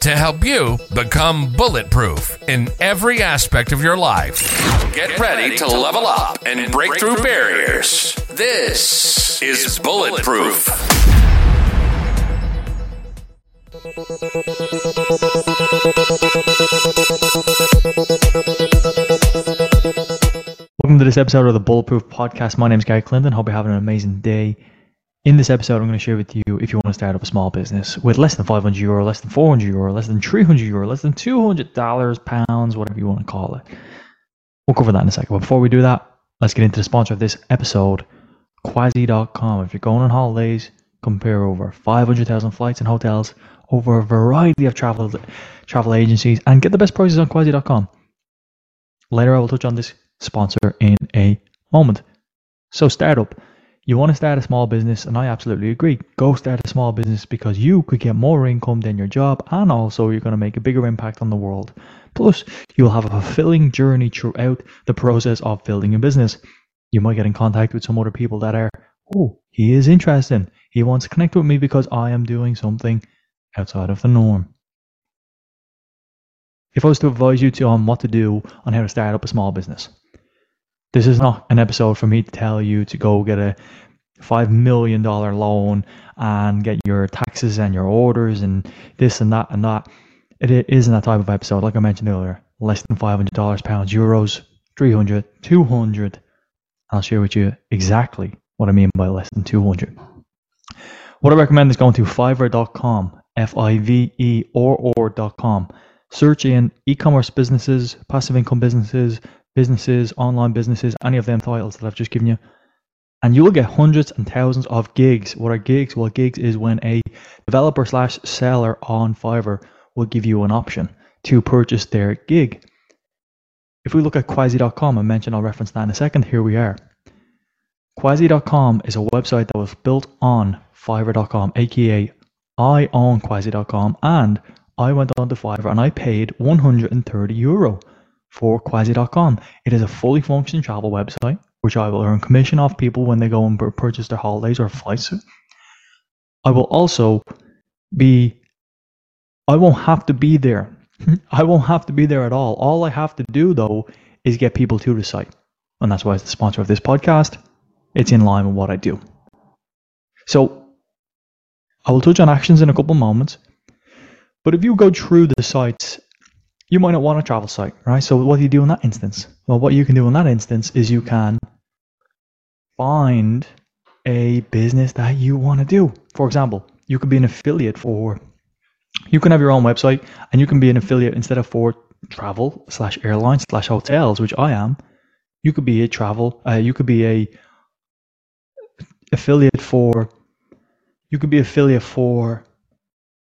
to help you become bulletproof in every aspect of your life. Get ready to level up and break through barriers. This is Bulletproof. Welcome to this episode of the Bulletproof Podcast. My name is Gary Clinton. Hope you're having an amazing day. In this episode, I'm going to share with you if you want to start up a small business with less than 500 euro, less than 400 euro, less than 300 euro, less than 200 dollars, pounds, whatever you want to call it. We'll cover that in a second. But before we do that, let's get into the sponsor of this episode, Qwazee.com. If you're going on holidays, compare over 500,000 flights and hotels over a variety of travel travel agencies and get the best prices on Qwazee.com. Later, I will touch on this sponsor in a moment. So, startup. You want to start a small business, and I absolutely agree. Go start a small business because you could get more income than your job, and also you're going to make a bigger impact on the world. Plus, you'll have a fulfilling journey throughout the process of building a business. You might get in contact with some other people that are, oh, he is interesting. He wants to connect with me because I am doing something outside of the norm. If I was to advise you to on what to do on how to start up a small business, this is not an episode for me to tell you to go get a five million dollar loan and get your taxes and your orders and this and that and that. It isn't that type of episode, like I mentioned earlier. Less than five hundred dollars, pounds, euros, 300, 200. I'll share with you exactly what I mean by less than 200. What I recommend is going to fiverr.com, F I V E or. Search in e commerce businesses, passive income businesses, businesses, online businesses, any of them titles that I've just given you. And you will get hundreds and thousands of gigs. What are gigs? Well, gigs is when a developer slash seller on Fiverr will give you an option to purchase their gig. If we look at Qwazee.com, I mentioned I'll reference that in a second. Here we are. Qwazee.com is a website that was built on Fiverr.com, aka I own Qwazee.com, and I went on to Fiverr and I paid 130 euro for Qwazee.com. It is a fully functioning travel website, which I will earn commission off people when they go and purchase their holidays or flights. I will also be, I won't have to be there. I won't have to be there at all. All I have to do though is get people to the site. And that's why it's the sponsor of this podcast. It's in line with what I do. So I will touch on actions in a couple moments. But if you go through the sites, you might not want a travel site, right? So what do you do in that instance? Well, what you can do in that instance is you can find a business that you want to do. For example, you could be an affiliate for you can have your own website and you can be an affiliate instead of for travel slash airlines slash hotels, which I am. You could be a travel. Uh, you could be a affiliate for. You could be affiliate for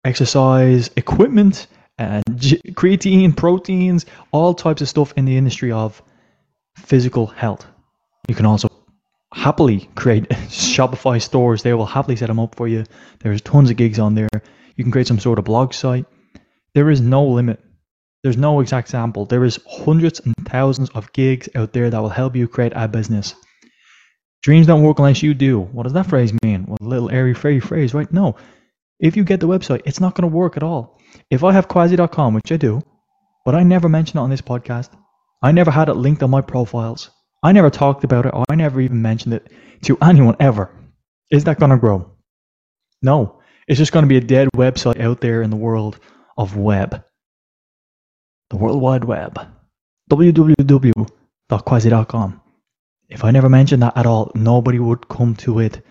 exercise equipment and creatine, proteins, all types of stuff in the industry of physical health. You can also happily create Shopify stores. They will happily set them up for you. There's tons of gigs on there. You can create some sort of blog site. There is no limit. There's no exact sample. There is hundreds and thousands of gigs out there that will help you create a business. Dreams don't work unless you do. What does that phrase mean? Well, a little airy fairy phrase, right? No. If you get the website, it's not going to work at all. If I have qwazee.com, which I do, but I never mention it on this podcast, I never had it linked on my profiles, I never talked about it, I never even mentioned it to anyone ever, is that going to grow? No. It's just going to be a dead website out there in the world of web. The World Wide Web. www.qwazee.com. If I never mentioned that at all, nobody would come to it.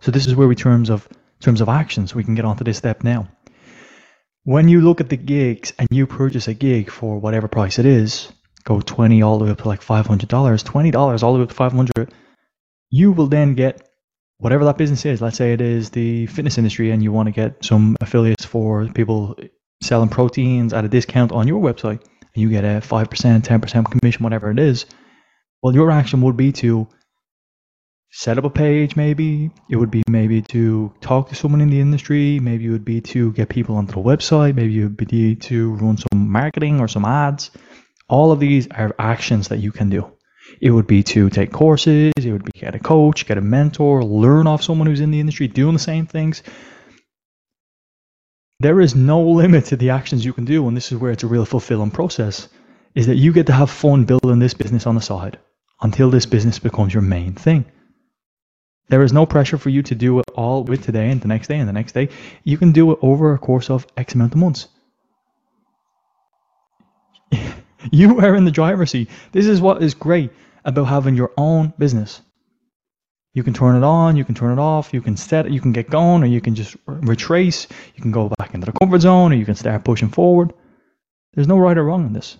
So this is where we terms of terms of actions, we can get onto this step now. When you look at the gigs and you purchase a gig for whatever price it is, go 20 all the way up to like $500, $20 all the way up to 500, you will then get whatever that business is. Let's say it is the fitness industry and you want to get some affiliates for people selling proteins at a discount on your website and you get a 5%, 10% commission, whatever it is, well, your action would be to set up a page, maybe. It would be maybe to talk to someone in the industry. Maybe it would be to get people onto the website. Maybe it would be to run some marketing or some ads. All of these are actions that you can do. It would be to take courses, it would be get a coach, get a mentor, learn off someone who's in the industry doing the same things. There is no limit to the actions you can do, and this is where it's a real fulfilling process. Is that you get to have fun building this business on the side until this business becomes your main thing. There is no pressure for you to do it all with today and the next day and the next day. You can do it over a course of X amount of months. you are in the driver's seat. This is what is great about having your own business. You can turn it on, you can turn it off, you can set it, you can get going, or you can just retrace, you can go back into the comfort zone, or you can start pushing forward. There's no right or wrong in this.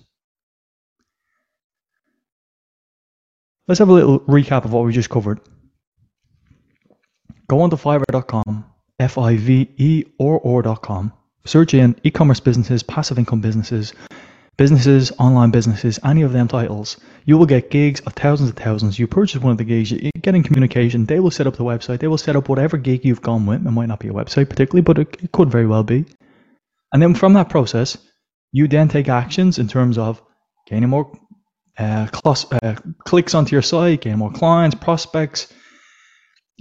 Let's have a little recap of what we just covered. Go on to fiverr.com, F I V E or or.com. Search in e commerce businesses, passive income businesses, businesses, online businesses, any of them titles. You will get gigs of thousands of thousands. You purchase one of the gigs, you get in communication. They will set up the website. They will set up whatever gig you've gone with. It might not be a website particularly, but it, it could very well be. And then from that process, you then take actions in terms of gaining more uh, uh, clicks onto your site, gaining more clients, prospects,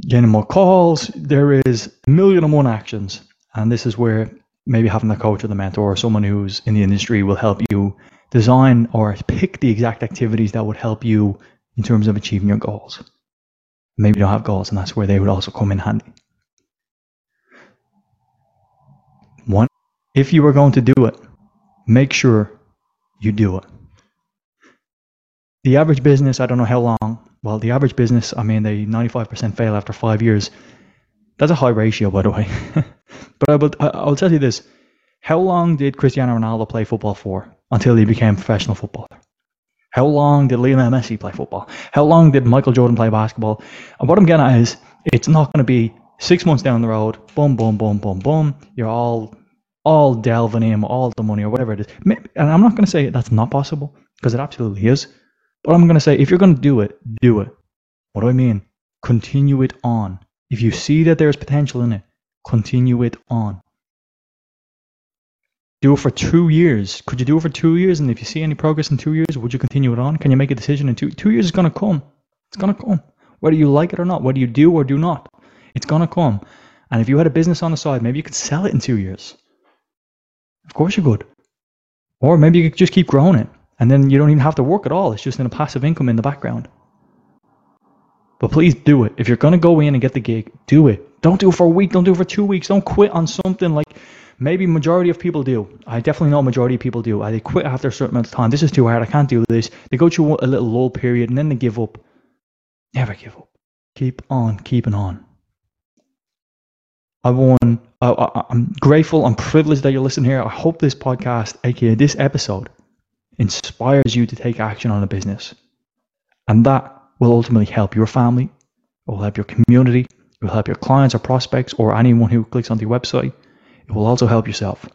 getting more calls. There is a million and one actions. And this is where maybe having a coach or the mentor or someone who's in the industry will help you design or pick the exact activities that would help you in terms of achieving your goals. Maybe you don't have goals, and that's where they would also come in handy. One, if you are going to do it, make sure you do it. The average business, I don't know how long, well, the average business, I mean, they 95% fail after five years. That's a high ratio, by the way. but I will, I'll tell you this. How long did Cristiano Ronaldo play football for until he became a professional footballer? How long did Lionel Messi play football? How long did Michael Jordan play basketball? And what I'm getting at is, it's not going to be six months down the road, boom, boom, boom, boom, boom. You're all, all delving in all the money or whatever it is. And I'm not going to say that's not possible because it absolutely is. But I'm going to say, if you're going to do it, do it. What do I mean? Continue it on. If you see that there's potential in it, continue it on. Do it for two years. Could you do it for two years? And if you see any progress in two years, would you continue it on? Can you make a decision in two? Two years is going to come. It's going to come. Whether you like it or not, whether you do or do not, it's going to come. And if you had a business on the side, maybe you could sell it in two years. Of course you could. Or maybe you could just keep growing it. And then you don't even have to work at all. It's just in a passive income in the background. But please do it. If you're going to go in and get the gig, do it. Don't do it for a week. Don't do it for two weeks. Don't quit on something like maybe majority of people do. I definitely know majority of people do. They quit after a certain amount of time. This is too hard. I can't do this. They go through a little lull period and then they give up. Never give up. Keep on keeping on. I want. I, am grateful. I'm privileged that you're listening here. I hope this podcast, aka this episode, inspires you to take action on a business. And that will ultimately help your family, it will help your community, it will help your clients or prospects or anyone who clicks on the website. It will also help yourself.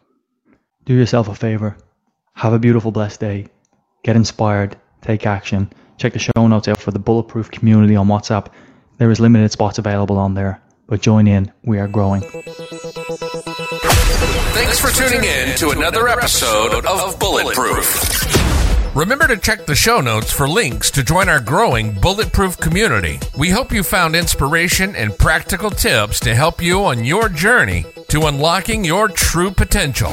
Do yourself a favor. Have a beautiful, blessed day. Get inspired. Take action. Check the show notes out for the Bulletproof community on WhatsApp. There is limited spots available on there, but join in. We are growing. Thanks for tuning in to another episode of Bulletproof. Remember to check the show notes for links to join our growing Bulletproof community. We hope you found inspiration and practical tips to help you on your journey to unlocking your true potential.